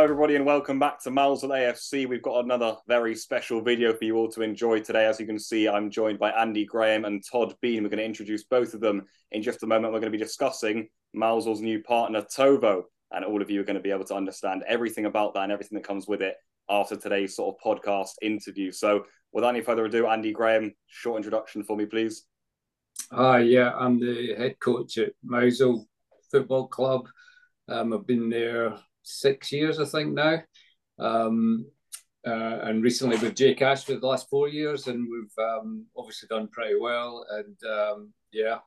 Hello, everybody, and welcome back to Mousehole AFC. We've got another very special video for you all to enjoy today. As you can see, I'm joined by Andy Graham and Todd Beane. We're going to introduce both of them in just a moment. We're going to be discussing Mousehole's new partner, Tovo, and all of you are going to be able to understand everything about that and everything that comes with it after today's sort of podcast interview. So, without any further ado, Andy Graham, short introduction for me, please. Hi, yeah, I'm the head coach at Mousehole Football Club. Um, I've been there six years, I think now. Um, uh, and recently with Jake Ash for the last four years, and we've um, obviously done pretty well. And um, yeah,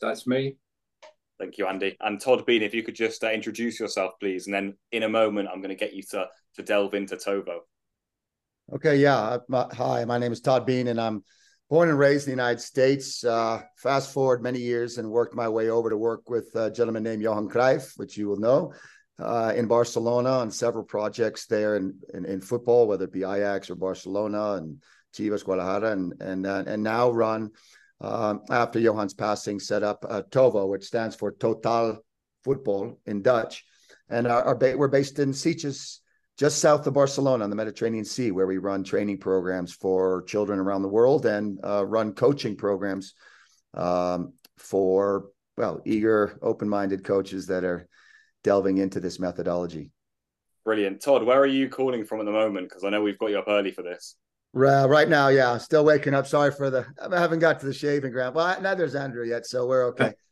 that's me. Thank you, Andy. And Todd Beane, if you could just uh, introduce yourself, please, and then in a moment, I'm going to get you to to delve into Tovo. Okay, yeah. My, hi, my name is Todd Beane, and I'm born and raised in the United States. Uh, fast forward many years and worked my way over to work with a gentleman named Johan Cruyff, which you will know uh, in Barcelona on several projects there in, in, in football, whether it be Ajax or Barcelona and Chivas Guadalajara, and and uh, and now run um, after Johan's passing, set up uh, TOVO, which stands for Total Football in Dutch, and our, our ba- we're based in Sitges, just south of Barcelona on the Mediterranean Sea, where we run training programs for children around the world and uh, run coaching programs um, for well eager, open-minded coaches that are delving into this methodology. Brilliant. Todd, where are you calling from at the moment? Because I know we've got you up early for this. Uh, right now, yeah, still waking up. Sorry for the, I haven't got to the shaving ground. Well, neither's Andrew yet, so we're okay.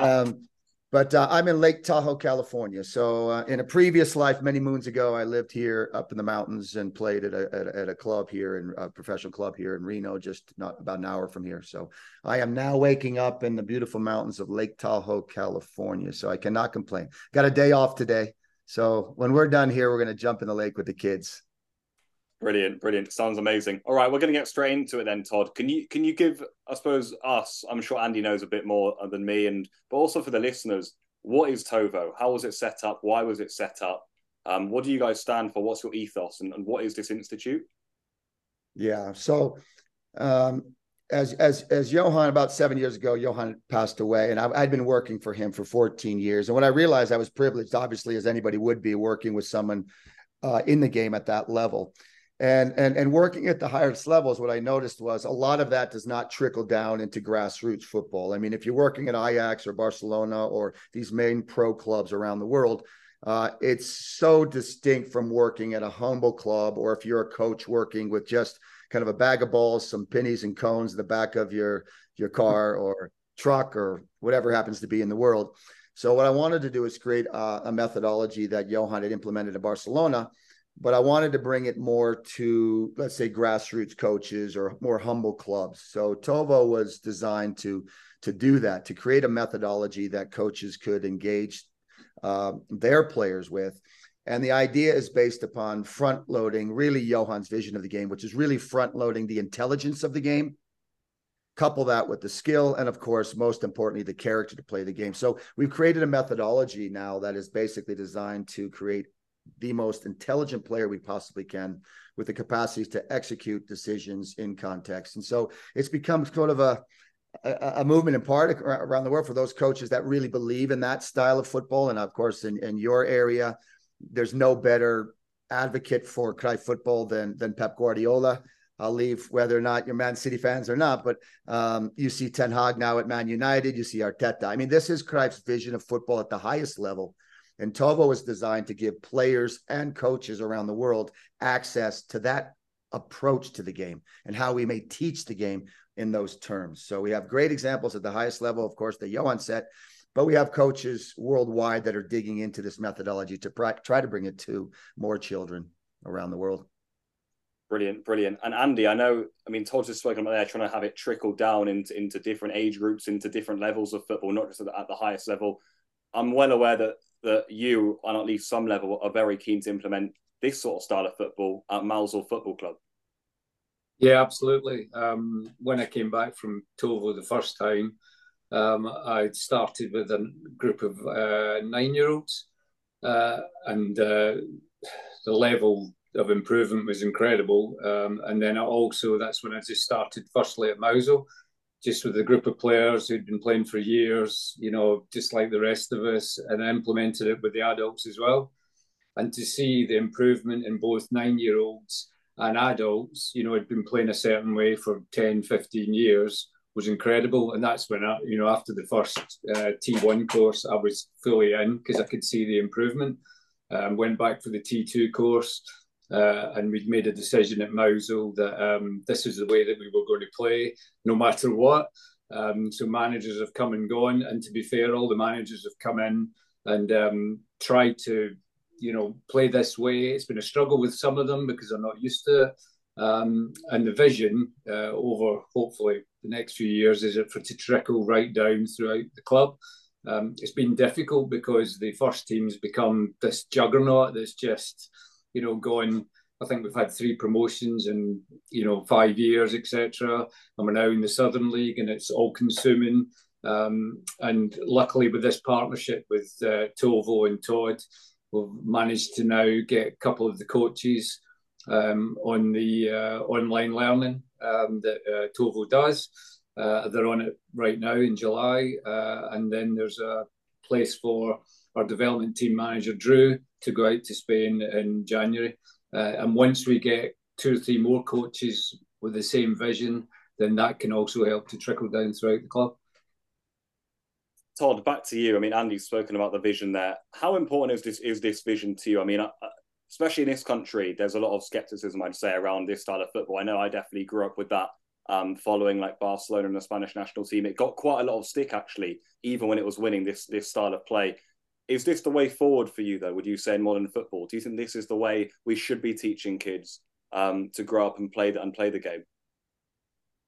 Um, but uh, I'm in Lake Tahoe, California. So uh, in a previous life, many moons ago, I lived here up in the mountains and played at a, at a, at a club here in a professional club here in Reno, just not about an hour from here. So I am now waking up in the beautiful mountains of Lake Tahoe, California. So I cannot complain. Got a day off today. So when we're done here, we're going to jump in the lake with the kids. Brilliant, brilliant. Sounds amazing. All right, we're going to get straight into it then, Todd. Can you can you give, I suppose, us? I'm sure Andy knows a bit more than me, and but also for the listeners, what is Tovo? How was it set up? Why was it set up? Um, what do you guys stand for? What's your ethos, and, and what is this institute? Yeah. So, um, as as as Johan about seven years ago, Johan passed away, and I, I'd been working for him for 14 years. And when I realized I was privileged, obviously, as anybody would be, working with someone uh, in the game at that level and and and working at the highest levels what i noticed was a lot of that does not trickle down into grassroots football. I mean if you're working at ajax or barcelona or these main pro clubs around the world uh, it's so distinct from working at a humble club or if you're a coach working with just kind of a bag of balls some pennies and cones in the back of your your car or truck or whatever happens to be in the world. So what i wanted to do is create a, a methodology that johan had implemented in barcelona but I wanted to bring it more to, let's say, grassroots coaches or more humble clubs. So Tovo was designed to to do that, to create a methodology that coaches could engage uh, their players with. And the idea is based upon front loading, really Johan's vision of the game, which is really front loading the intelligence of the game. Couple that with the skill, and of course, most importantly, the character to play the game. So we've created a methodology now that is basically designed to create the most intelligent player we possibly can with the capacities to execute decisions in context. And so it's become sort of a a, a movement in part around the world for those coaches that really believe in that style of football. And of course, in, in your area, there's no better advocate for Cruyff football than than Pep Guardiola. I'll leave whether or not you're Man City fans or not, but um, you see Ten Hag now at Man United, you see Arteta. I mean, this is Cruyff's vision of football at the highest level. And Tovo was designed to give players and coaches around the world access to that approach to the game and how we may teach the game in those terms. So we have great examples at the highest level, of course, the Johan set, but we have coaches worldwide that are digging into this methodology to try to bring it to more children around the world. Brilliant, brilliant. And Andy, I know, I mean, Todd's just spoken about there trying to have it trickle down into, into different age groups, into different levels of football, not just at the, at the highest level. I'm well aware that that you, on at least some level, are very keen to implement this sort of style of football at Mousehole Football Club. Yeah, absolutely. Um, when I came back from Tovo the first time, um, I started with a group of uh, nine-year-olds, uh, and uh, the level of improvement was incredible. Um, and then I also, that's when I just started firstly at Mousehole, just with a group of players who'd been playing for years, you know, just like the rest of us, and implemented it with the adults as well. and to see the improvement in both nine year olds and adults, you know, had been playing a certain way for 10, 15 years was incredible. And that's when, I, you know, after the first uh, T1 course, I was fully in because I could see the improvement. Um, went back for the T2 course. Uh, and we'd made a decision at Mousehole that um, this is the way that we were going to play, no matter what. Um, so managers have come and gone, and to be fair, all the managers have come in and um, tried to, you know, play this way. It's been a struggle with some of them because they're not used to it. Um, and the vision uh, over hopefully the next few years is it for to trickle right down throughout the club. Um, it's been difficult because the first team's become this juggernaut that's just, you know, going. I think we've had three promotions in you know five years, etc. And we're now in the Southern League, and it's all consuming. Um, and luckily, with this partnership with uh, Tovo and Todd, we've managed to now get a couple of the coaches um, on the uh, online learning um, that uh, Tovo does. Uh, they're on it right now in July, uh, and then there's a place for our development team manager Drew to go out to Spain in January. Uh, and once we get two or three more coaches with the same vision, then that can also help to trickle down throughout the club. Todd, back to you. I mean, Andy's spoken about the vision there. How important is this is this vision to you? I mean, especially in this country, there's a lot of skepticism, I'd say, around this style of football. I know I definitely grew up with that, um, following like Barcelona and the Spanish national team. It got quite a lot of stick actually, even when it was winning this this style of play. Is this the way forward for you, though? Would you say in modern football? Do you think this is the way we should be teaching kids um, to grow up and play and play the game?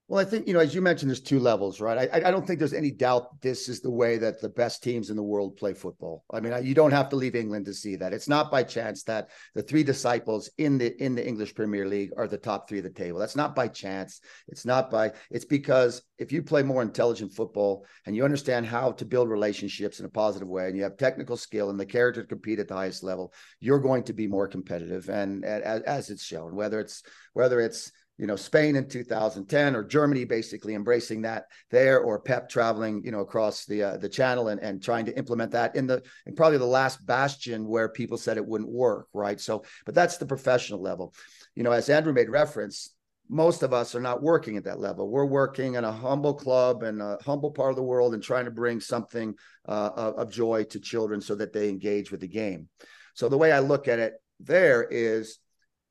Well, I think, you know, as you mentioned, there's two levels, right? I, I don't think there's any doubt this is the way that the best teams in the world play football. I mean, you don't have to leave England to see that. It's not by chance that the three disciples in the in the English Premier League are the top three of the table. That's not by chance. It's not by, it's because if you play more intelligent football and you understand how to build relationships in a positive way and you have technical skill and the character to compete at the highest level, you're going to be more competitive. And, and as, as it's shown, whether it's whether it's you know Spain in 2010 or Germany basically embracing that there or Pep traveling you know across the uh, the channel and, and trying to implement that in the in probably the last bastion where people said it wouldn't work right? So but that's the professional level. You know as Andrew made reference most of us are not working at that level. We're working in a humble club and a humble part of the world and trying to bring something uh, of joy to children so that they engage with the game. So the way I look at it there is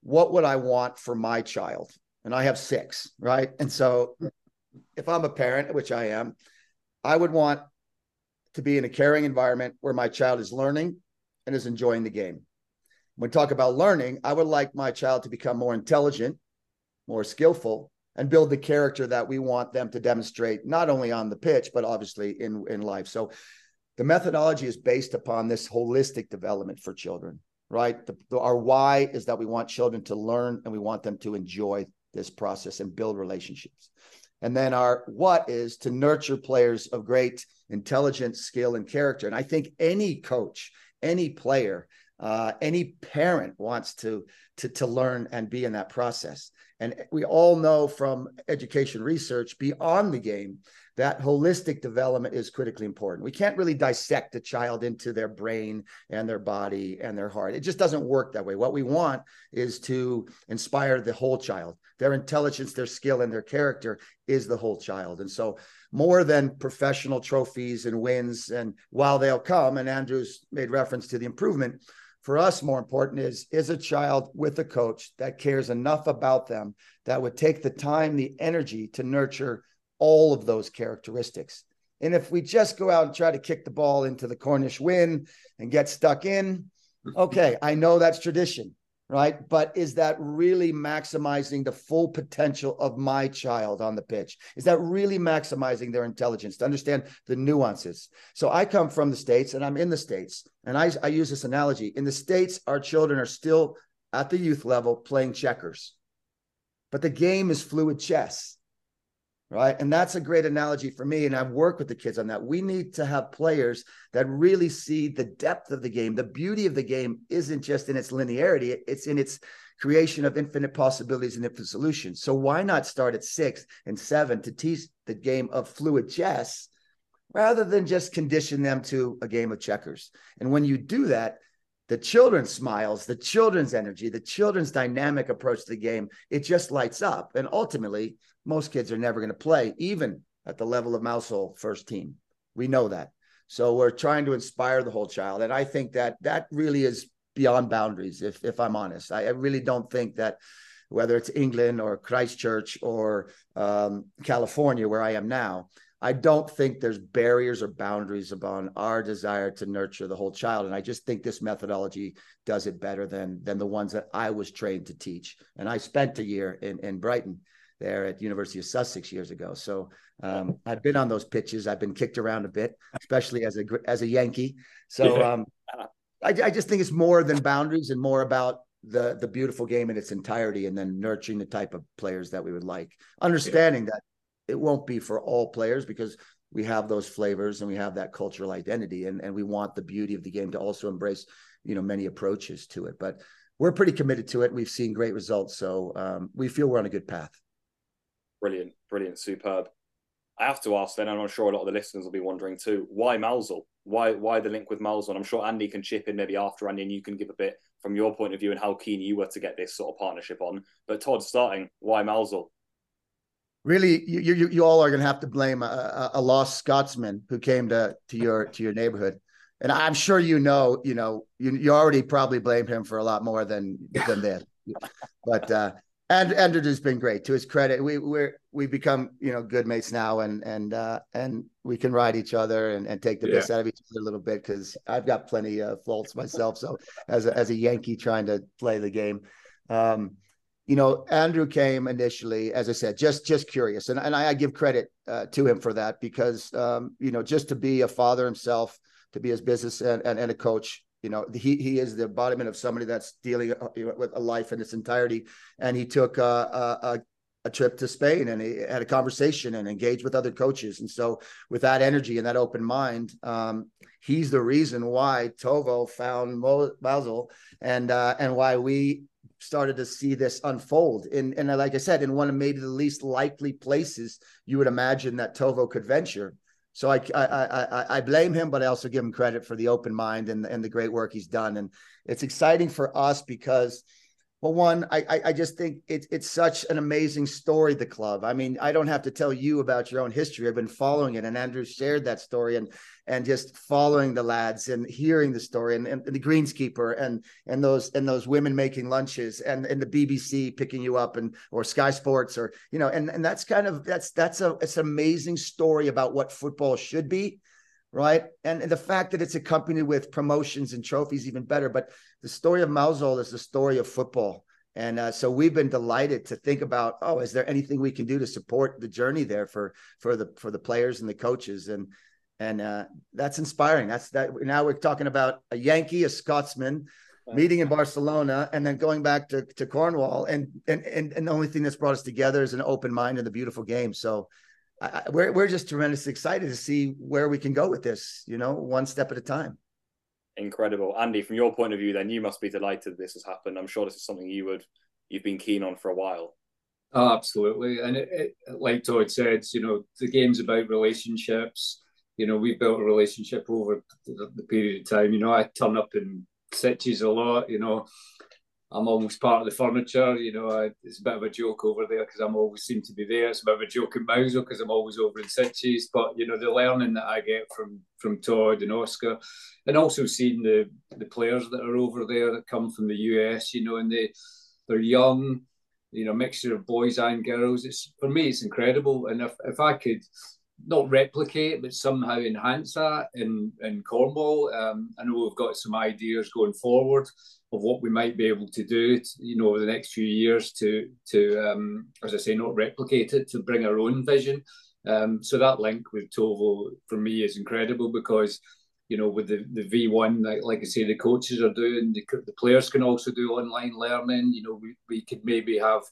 what would I want for my child and I have six, right? And so if I'm a parent, which I am, I would want to be in a caring environment where my child is learning and is enjoying the game. When we talk about learning, I would like my child to become more intelligent, more skillful, and build the character that we want them to demonstrate, not only on the pitch, but obviously in, in life. So the methodology is based upon this holistic development for children, right? The, the, our why is that we want children to learn and we want them to enjoy this process and build relationships. And then our what is to nurture players of great intelligence, skill, and character. And I think any coach, any player, uh, any parent wants to, to to learn and be in that process. And we all know from education research beyond the game that holistic development is critically important. We can't really dissect a child into their brain and their body and their heart. It just doesn't work that way. What we want is to inspire the whole child. Their intelligence, their skill, and their character is the whole child. And so, more than professional trophies and wins, and while they'll come, and Andrew's made reference to the improvement, for us more important is is a child with a coach that cares enough about them that would take the time the energy to nurture all of those characteristics. And if we just go out and try to kick the ball into the Cornish wind and get stuck in, okay, I know that's tradition, right? But is that really maximizing the full potential of my child on the pitch? Is that really maximizing their intelligence to understand the nuances? So I come from the States and I'm in the States. And I, I use this analogy. In the States, our children are still at the youth level playing checkers, but the game is fluid chess right? And that's a great analogy for me. And I've worked with the kids on that. We need to have players that really see the depth of the game. The beauty of the game isn't just in its linearity, it's in its creation of infinite possibilities and infinite solutions. So why not start at six and seven to teach the game of fluid chess rather than just condition them to a game of checkers? And when you do that, the children's smiles, the children's energy, the children's dynamic approach to the game, it just lights up. And ultimately, most kids are never going to play, even at the level of Mousehole first team. We know that. So we're trying to inspire the whole child. And I think that that really is beyond boundaries, if, if I'm honest. I, I really don't think that whether it's England or Christchurch or um, California, where I am now, I don't think there's barriers or boundaries upon our desire to nurture the whole child. And I just think this methodology does it better than than the ones that I was trained to teach. And I spent a year in, in Brighton there at University of Sussex years ago. So um, I've been on those pitches. I've been kicked around a bit, especially as a as a Yankee. So um, I, I just think it's more than boundaries and more about the the beautiful game in its entirety, and then nurturing the type of players that we would like. Understanding that it won't be for all players because we have those flavors and we have that cultural identity and, and we want the beauty of the game to also embrace you know many approaches to it. But we're pretty committed to it. We've seen great results. So um, we feel we're on a good path. Brilliant. Brilliant. Superb. I have to ask then and i'm sure a lot of the listeners will be wondering too why Mousehole why why the link with Mousehole i'm sure andy can chip in maybe after andy and you can give a bit from your point of view and how keen you were to get this sort of partnership on. But todd starting why Mousehole really you you, you all are going to have to blame a, a, lost Scotsman who came to to your to your neighborhood, and I'm sure you know you know you you already probably blame him for a lot more than than this, but uh, and Andrew has been great. To his credit, we we're we become you know good mates now, and and uh, and we can ride each other and, and take the yeah. best out of each other a little bit because I've got plenty of faults myself. So as a, as a Yankee trying to play the game. Um, you know, Andrew came initially, as I said, just just curious, and and I, give credit uh, to him for that because um, you know just to be a father himself, to be his business and, and, and a coach, you know, he he is the embodiment of somebody that's dealing uh, with a life in its entirety, and he took a, a, a trip to Spain and he had a conversation and engaged with other coaches, and so with that energy and that open mind, um, he's the reason why Tovo found Mousehole and uh, and why we started to see this unfold. And, and like I said, in one of maybe the least likely places you would imagine that Tovo could venture. So I, I, I, I blame him, but I also give him credit for the open mind and, and the great work he's done. And it's exciting for us because – well, one, I I just think it's it's such an amazing story. The club. I mean, I don't have to tell you about your own history. I've been following it, and Andrew shared that story, and and just following the lads and hearing the story, and, and the greenskeeper, and and those and those women making lunches, and and the BBC picking you up, and or Sky Sports, or you know, and and that's kind of that's that's a it's an amazing story about what football should be right? And, and, the fact that it's accompanied with promotions and trophies, even better. But the story of Mousehole is the story of football. And uh, so we've been delighted to think about, oh, is there anything we can do to support the journey there for for the for the players and the coaches? And and uh, that's inspiring. That's that. Now we're talking about a Yankee, a Scotsman, meeting in Barcelona, and then going back to, to Cornwall. And, and and and the only thing that's brought us together is an open mind and the beautiful game. So I, we're we're just tremendously excited to see where we can go with this. You know, one step at a time. Incredible, Andy. From your point of view, then you must be delighted this has happened. I'm sure this is something you would you've been keen on for a while. Oh, absolutely, and it, it, like Todd said, you know, the game's about relationships. You know, we've built a relationship over the, period of time. You know, I turn up in Sitges a lot. You know, I'm almost part of the furniture. You know, I, it's a bit of a joke over there because I'm always seem to be there. It's a bit of a joke in Mousehole because I'm always over in Sitges. But you know, the learning that I get from from Todd and Oscar, and also seeing the the players that are over there that come from the US. You know, and they they're young. You know, mixture of boys and girls. It's for me, it's incredible. And if if I could not replicate, but somehow enhance that in in Cornwall. Um, I know we've got some ideas going forward of what we might be able to do, to, you know, over the next few years to to um, as I say, not replicate it, to bring our own vision. Um, so that link with Tovo for me is incredible because you know with the the V1, like, like I say, the coaches are doing, the, the players can also do online learning. You know, we we could maybe have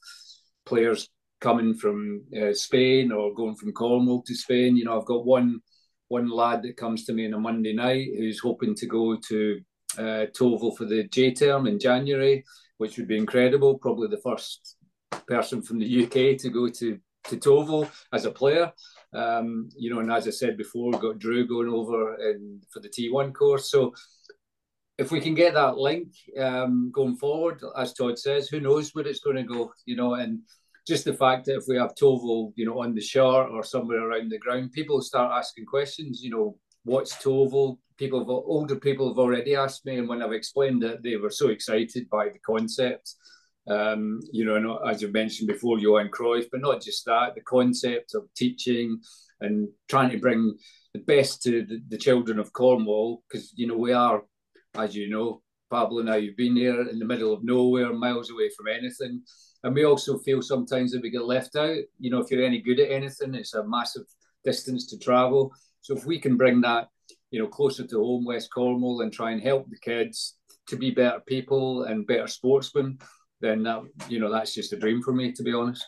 players coming from uh, Spain or going from Cornwall to Spain. You know, I've got one one lad that comes to me on a Monday night who's hoping to go to uh, Tovo for the J term in January, which would be incredible. Probably the first person from the UK to go to to Tovo as a player. Um, you know, and as I said before, got Drew going over for the T1 course. So if we can get that link um, going forward, as Todd says, who knows where it's going to go, you know, and just the fact that if we have Tovo, you know, on the shore or somewhere around the ground, people start asking questions, you know, what's Tovo? People have, older people have already asked me, and when I've explained it, they were so excited by the concept. Um, you know, as you mentioned before, Johan Cruyff, but not just that, the concept of teaching and trying to bring the best to the, the children of Cornwall, because, you know, we are, as you know, Pablo, now you've been here in the middle of nowhere, miles away from anything. And we also feel sometimes that we get left out. You know, if you're any good at anything, it's a massive distance to travel. So if we can bring that, you know, closer to home, West Cornwall, and try and help the kids to be better people and better sportsmen, then that, you know, that's just a dream for me, to be honest.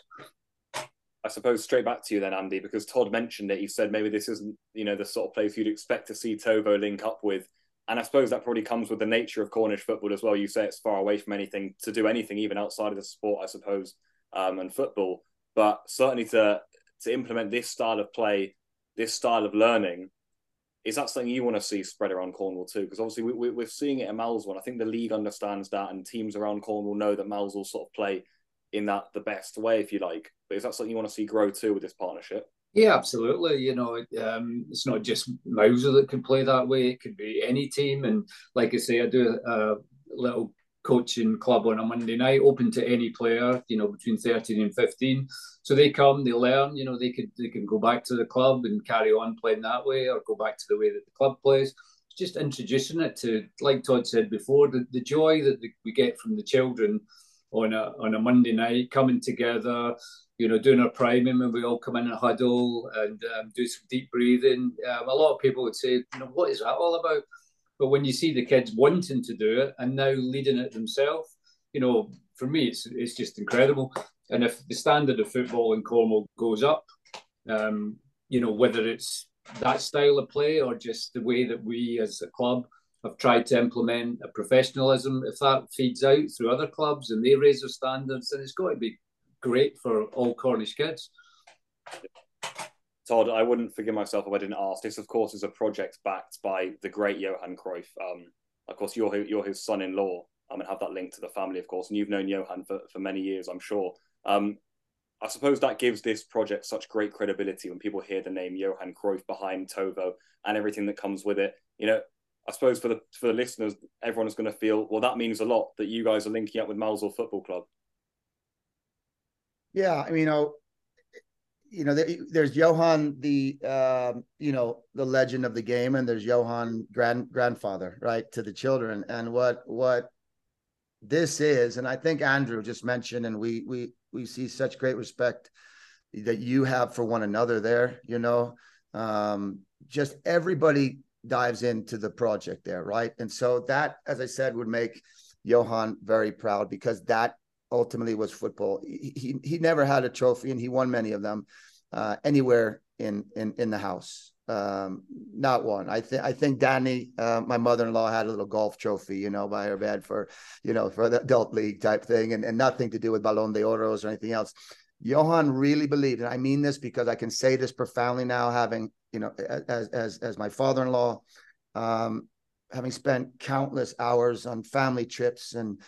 I suppose straight back to you then, Andy, because Todd mentioned it. You said maybe this isn't, you know, the sort of place you'd expect to see Tovo link up with and I suppose that probably comes with the nature of Cornish football as well. You say it's far away from anything to do anything, even outside of the sport, I suppose, um, and football. But certainly to to implement this style of play, this style of learning, is that something you want to see spread around Cornwall too? Because obviously we, we, are seeing it in Mousehole. I think the league understands that, and teams around Cornwall know that Mousehole sort of play in that the best way, if you like. But is that something you want to see grow too with this partnership? Yeah, absolutely. You know, um, it's not just Mousehole that can play that way. It could be any team. And like I say, I do a little coaching club on a Monday night, open to any player. You know, between thirteen and fifteen. So they come, they learn. You know, they could they can go back to the club and carry on playing that way, or go back to the way that the club plays. Just introducing it to, like Todd said before, the, the joy that we get from the children on a on a Monday night, coming together, you know, doing our priming when we all come in and huddle and um, do some deep breathing. Um, a lot of people would say, you know, what is that all about? But when you see the kids wanting to do it and now leading it themselves, you know, for me, it's it's just incredible. And if the standard of football in Cornwall goes up, um, you know, whether it's that style of play or just the way that we as a club have tried to implement a professionalism, if that feeds out through other clubs and they raise their standards, then it's got to be great for all Cornish kids. Todd, I wouldn't forgive myself if I didn't ask. This, of course, is a project backed by the great Johan Cruyff. Um, of course, you're you're his son-in-law. I'm gonna have that link to the family, of course, and you've known Johan for, for many years, I'm sure. Um, I suppose that gives this project such great credibility when people hear the name Johan Cruyff behind Tovo and everything that comes with it. You know, I suppose for the for the listeners, everyone is going to feel well. That means a lot that you guys are linking up with Mousehole Football Club. Yeah, I mean, you know, you know, there's Johan, the um, you know, the legend of the game, and there's Johan, grand grandfather, right, to the children. And what what this is, and I think Andrew just mentioned, and we we we see such great respect that you have for one another there. You know, um, just everybody dives into the project there, right? And so that, as I said, would make Johan very proud because that ultimately was football. He, he, he never had a trophy, and he won many of them uh, anywhere in in in the house. Um, not one. I think I think Danny, uh, my mother-in-law, had a little golf trophy, you know, by her bed for, you know, for the adult league type thing, and, and nothing to do with Ballon d'Oros or anything else. Johan really believed, and I mean this because I can say this profoundly now, having you know, as as as my father-in-law, um, having spent countless hours on family trips and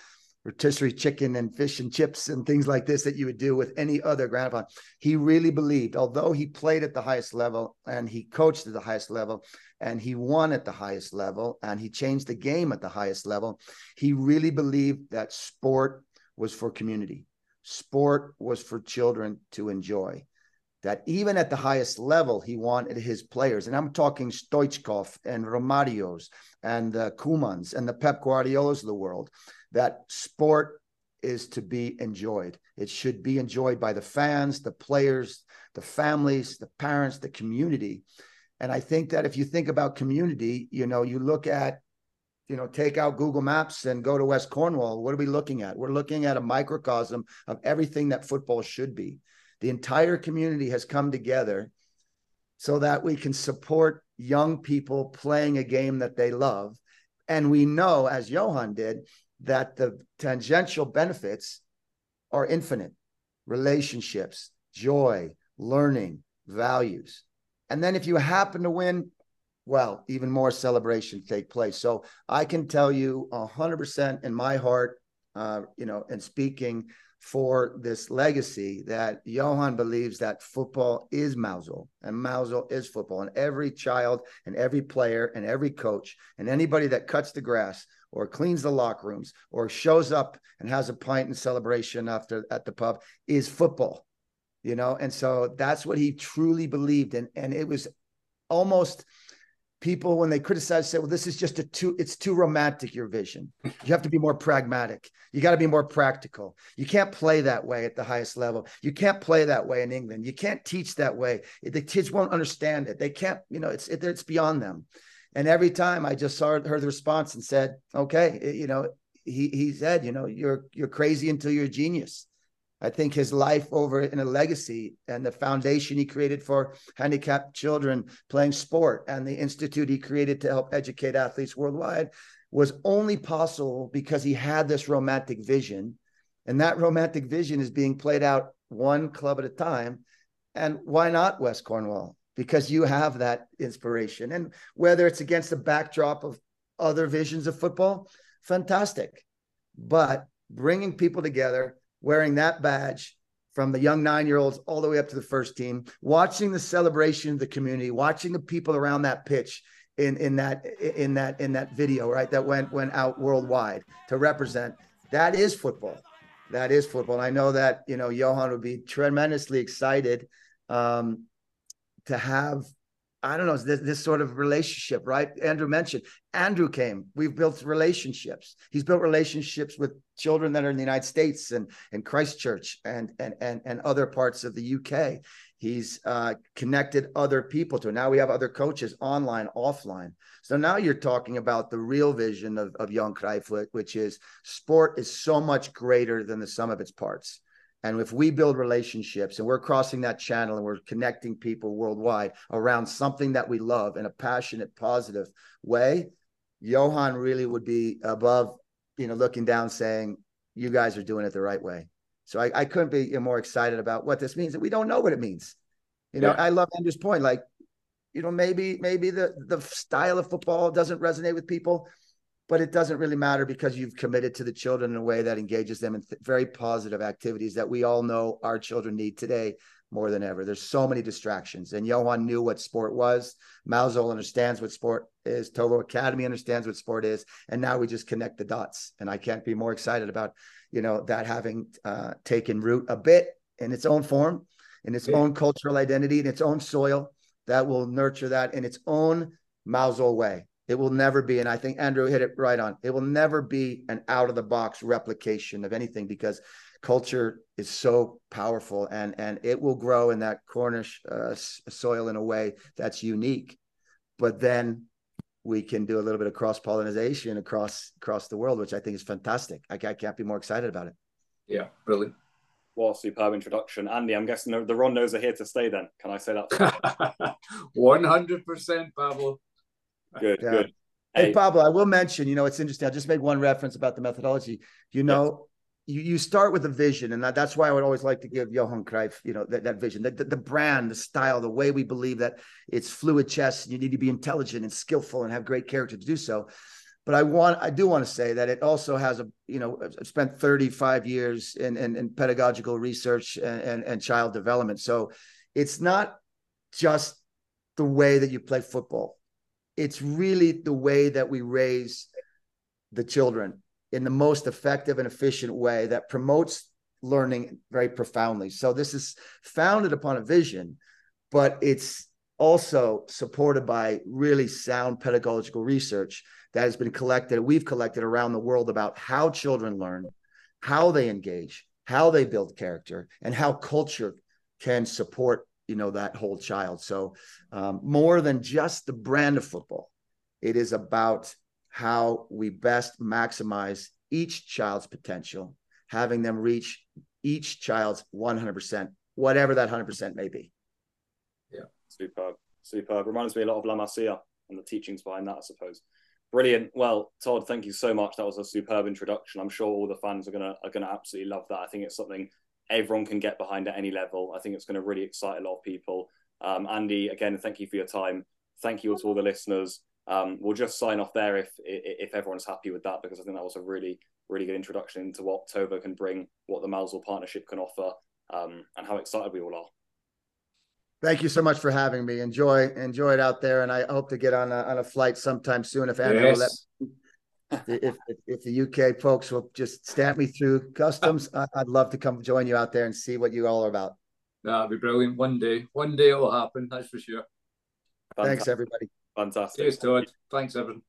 rotisserie chicken and fish and chips and things like this that you would do with any other grandfather. He really believed, although he played at the highest level and he coached at the highest level and he won at the highest level and he changed the game at the highest level, he really believed that sport was for community. Sport was for children to enjoy. That even at the highest level, he wanted his players, and I'm talking Stoichkov and Romarios and the Koemans and the Pep Guardiolas of the world, that sport is to be enjoyed. It should be enjoyed by the fans, the players, the families, the parents, the community. And I think that if you think about community, you know, you look at, you know, take out Google Maps and go to West Cornwall. What are we looking at? We're looking at a microcosm of everything that football should be. The entire community has come together so that we can support young people playing a game that they love. And we know, as Johan did, that the tangential benefits are infinite relationships, joy, learning, values. And then if you happen to win well, even more celebration take place. So I can tell you hundred percent in my heart, uh, you know, and speaking for this legacy that Johan believes that football is Mousehole and Mousehole is football. And every child and every player and every coach and anybody that cuts the grass or cleans the locker rooms or shows up and has a pint and celebration after at the pub is football. You know, and so that's what he truly believed. And and it was almost people when they criticize say well this is just a too it's too romantic your vision. You have to be more pragmatic. You got to be more practical. You can't play that way at the highest level. You can't play that way in england. You can't teach that way. The kids won't understand it. They can't you know it's it, it's beyond them. And every time i just saw heard the response and said okay you know he he said you know you're you're crazy until you're a genius I think his life over in a legacy and the foundation he created for handicapped children playing sport and the institute he created to help educate athletes worldwide was only possible because he had this romantic vision. And that romantic vision is being played out one club at a time. And why not West Cornwall? Because you have that inspiration. And whether it's against the backdrop of other visions of football, fantastic. But bringing people together wearing that badge from the young nine year olds all the way up to the first team, watching the celebration of the community, watching the people around that pitch in in that in that in that video, right? That went went out worldwide to represent. That is football. That is football. And I know that you know Johan would be tremendously excited um, to have I don't know, this, this sort of relationship, right? Andrew mentioned Andrew came. We've built relationships. He's built relationships with children that are in the United States and, and Christchurch and, and, and, and other parts of the UK. He's uh, connected other people to it. Now we have other coaches online, offline. So now you're talking about the real vision of, of Johan Cruyff, which is sport is so much greater than the sum of its parts. And if we build relationships and we're crossing that channel and we're connecting people worldwide around something that we love in a passionate, positive way, Johan really would be above, you know, looking down saying, you guys are doing it the right way. So I, I couldn't be more excited about what this means. And We don't know what it means. You know, yeah. I love Andrew's point. Like, you know, maybe maybe the the style of football doesn't resonate with people, but it doesn't really matter because you've committed to the children in a way that engages them in th- very positive activities that we all know our children need today more than ever. There's so many distractions, and Johan knew what sport was. Mousehole understands what sport is. Tovo Academy understands what sport is, and now we just connect the dots. And I can't be more excited about you know that having uh, taken root a bit in its own form, in its yeah. own cultural identity, in its own soil that will nurture that in its own Mousehole way. It will never be, and I think Andrew hit it right on. It will never be an out of the box replication of anything because culture is so powerful and and it will grow in that Cornish uh, soil in a way that's unique. But then we can do a little bit of cross pollination across across the world, which I think is fantastic. I, I can't be more excited about it. Yeah, brilliant. What a superb introduction, Andy. I'm guessing the, the Rondos are here to stay. Then can I say that? One hundred percent, Pablo. Good, yeah. good. Hey, hey, Pablo, I will mention, you know, it's interesting. I'll just make one reference about the methodology. You know, yes. you, you start with a vision, and that, that's why I would always like to give Johan Cruyff, you know, that, that vision, the, the, the, brand, the style, the way we believe that it's fluid chess. You need to be intelligent and skillful and have great character to do so. But I want, I do want to say that it also has a, you know, I've spent 35 years in, in, in pedagogical research and, and, and child development. So it's not just the way that you play football it's really the way that we raise the children in the most effective and efficient way that promotes learning very profoundly. So this is founded upon a vision, but it's also supported by really sound pedagogical research that has been collected, we've collected around the world about how children learn, how they engage, how they build character, and how culture can support you know that whole child. So um, more than just the brand of football it is about how we best maximize each child's potential having them reach each child's 100% whatever that 100% may be. Yeah superb superb. Reminds me a lot of la masia and the teachings behind that i suppose. Brilliant. Well todd thank you so much. That was a superb introduction. I'm sure all the fans are gonna are gonna absolutely love that. I think it's something everyone can get behind at any level. I think it's going to really excite a lot of people. Um, Andy, again, thank you for your time. Thank you to all the listeners. Um, we'll just sign off there if if everyone's happy with that because I think that was a really really good introduction into what Tovo can bring, what the Mousehole partnership can offer, um, and how excited we all are. Thank you so much for having me. Enjoy enjoy it out there, and I hope to get on a, on a flight sometime soon if Andrew yes. let if, if, if the UK folks will just stamp me through customs, I'd love to come join you out there and see what you all are about. That'd be brilliant. One day, one day it will happen. That's for sure. Fantastic. Thanks, everybody. Fantastic. Cheers, Todd. Thanks, everyone.